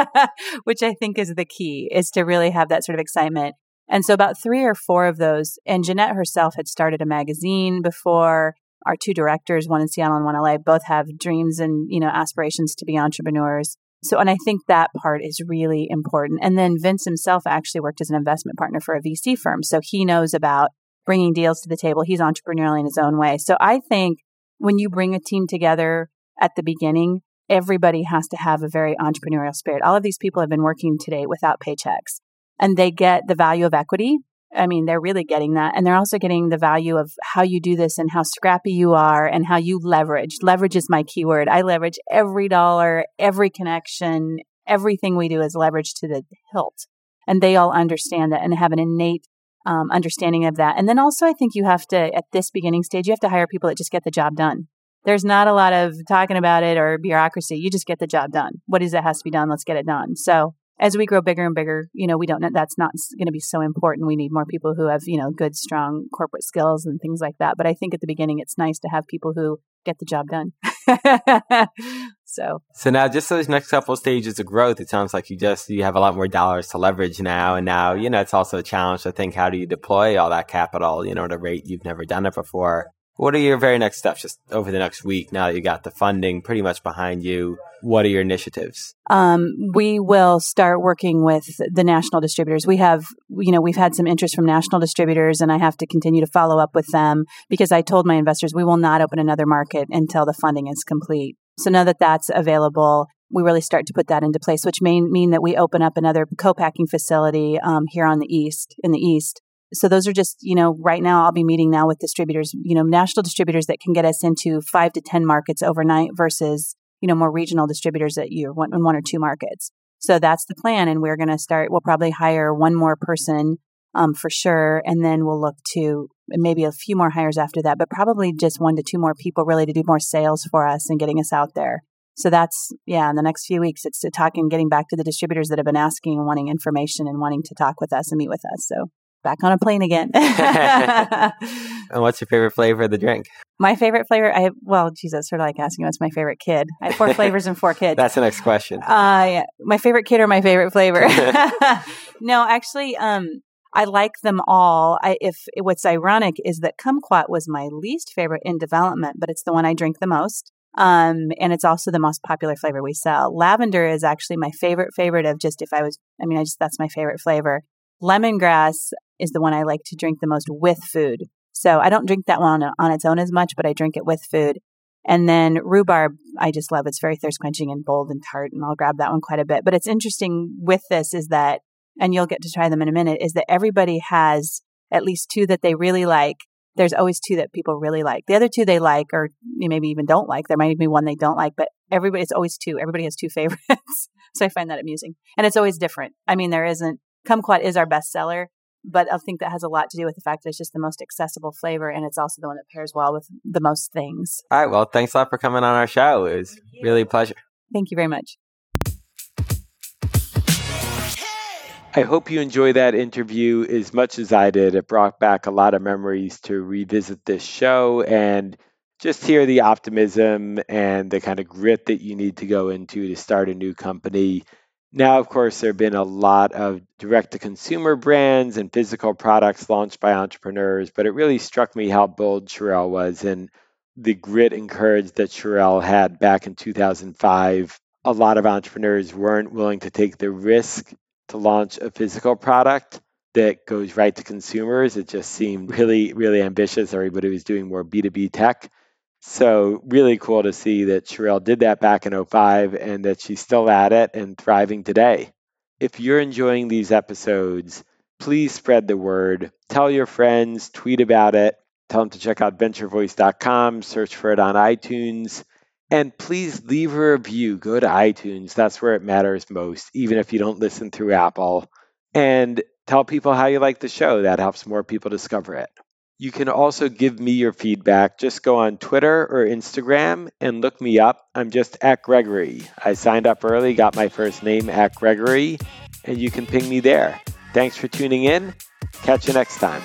which I think is the key is to really have that sort of excitement. And so about three or four of those, and Jeanette herself had started a magazine before. Our two directors, one in Seattle and one in LA, both have dreams and, you know, aspirations to be entrepreneurs. So, and I think that part is really important. And then Vince himself actually worked as an investment partner for a VC firm. So he knows about bringing deals to the table. He's entrepreneurial in his own way. So I think when you bring a team together at the beginning, everybody has to have a very entrepreneurial spirit. All of these people have been working today without paychecks and they get the value of equity I mean, they're really getting that. And they're also getting the value of how you do this and how scrappy you are and how you leverage. Leverage is my keyword. I leverage every dollar, every connection, everything we do is leverage to the hilt. And they all understand that and have an innate um, understanding of that. And then also, I think you have to, at this beginning stage, you have to hire people that just get the job done. There's not a lot of talking about it or bureaucracy. You just get the job done. What is it has to be done? Let's get it done. So as we grow bigger and bigger, you know, we don't know that's not going to be so important. We need more people who have, you know, good, strong corporate skills and things like that. But I think at the beginning, it's nice to have people who get the job done. so, so now just those next couple stages of growth, it sounds like you just you have a lot more dollars to leverage now, and now you know it's also a challenge to think how do you deploy all that capital, you know, at a rate you've never done it before. What are your very next steps just over the next week now that you got the funding pretty much behind you? What are your initiatives? Um, we will start working with the national distributors. We have, you know, we've had some interest from national distributors, and I have to continue to follow up with them because I told my investors we will not open another market until the funding is complete. So now that that's available, we really start to put that into place, which may mean that we open up another co-packing facility um, here on the east, in the east, so those are just, you know, right now I'll be meeting now with distributors, you know, national distributors that can get us into five to 10 markets overnight versus, you know, more regional distributors that you one, in one or two markets. So that's the plan. And we're going to start, we'll probably hire one more person um, for sure. And then we'll look to maybe a few more hires after that, but probably just one to two more people really to do more sales for us and getting us out there. So that's, yeah, in the next few weeks, it's to talking, getting back to the distributors that have been asking and wanting information and wanting to talk with us and meet with us. So back on a plane again. and what's your favorite flavor of the drink? My favorite flavor, I well, Jesus, sort of like asking what's my favorite kid. I have four flavors and four kids. That's the next question. Uh, yeah. my favorite kid or my favorite flavor? no, actually, um, I like them all. I, if what's ironic is that kumquat was my least favorite in development, but it's the one I drink the most. Um, and it's also the most popular flavor we sell. Lavender is actually my favorite favorite of just if I was, I mean, I just, that's my favorite flavor. Lemongrass is the one I like to drink the most with food. So I don't drink that one on, on its own as much, but I drink it with food. And then rhubarb, I just love. It's very thirst quenching and bold and tart, and I'll grab that one quite a bit. But it's interesting with this is that, and you'll get to try them in a minute, is that everybody has at least two that they really like. There's always two that people really like. The other two they like, or maybe even don't like. There might even be one they don't like, but everybody, it's always two. Everybody has two favorites. so I find that amusing. And it's always different. I mean, there isn't, kumquat is our best seller, but I think that has a lot to do with the fact that it's just the most accessible flavor and it's also the one that pairs well with the most things. All right. Well, thanks a lot for coming on our show. It was really a pleasure. Thank you very much. I hope you enjoy that interview as much as I did. It brought back a lot of memories to revisit this show and just hear the optimism and the kind of grit that you need to go into to start a new company now, of course, there have been a lot of direct to consumer brands and physical products launched by entrepreneurs, but it really struck me how bold Sharelle was and the grit and courage that Sharelle had back in 2005. A lot of entrepreneurs weren't willing to take the risk to launch a physical product that goes right to consumers. It just seemed really, really ambitious. Everybody was doing more B2B tech. So really cool to see that Sharelle did that back in 05 and that she's still at it and thriving today. If you're enjoying these episodes, please spread the word. Tell your friends, tweet about it, tell them to check out venturevoice.com, search for it on iTunes, and please leave a review. Go to iTunes, that's where it matters most, even if you don't listen through Apple. And tell people how you like the show, that helps more people discover it. You can also give me your feedback. Just go on Twitter or Instagram and look me up. I'm just at Gregory. I signed up early, got my first name at Gregory, and you can ping me there. Thanks for tuning in. Catch you next time.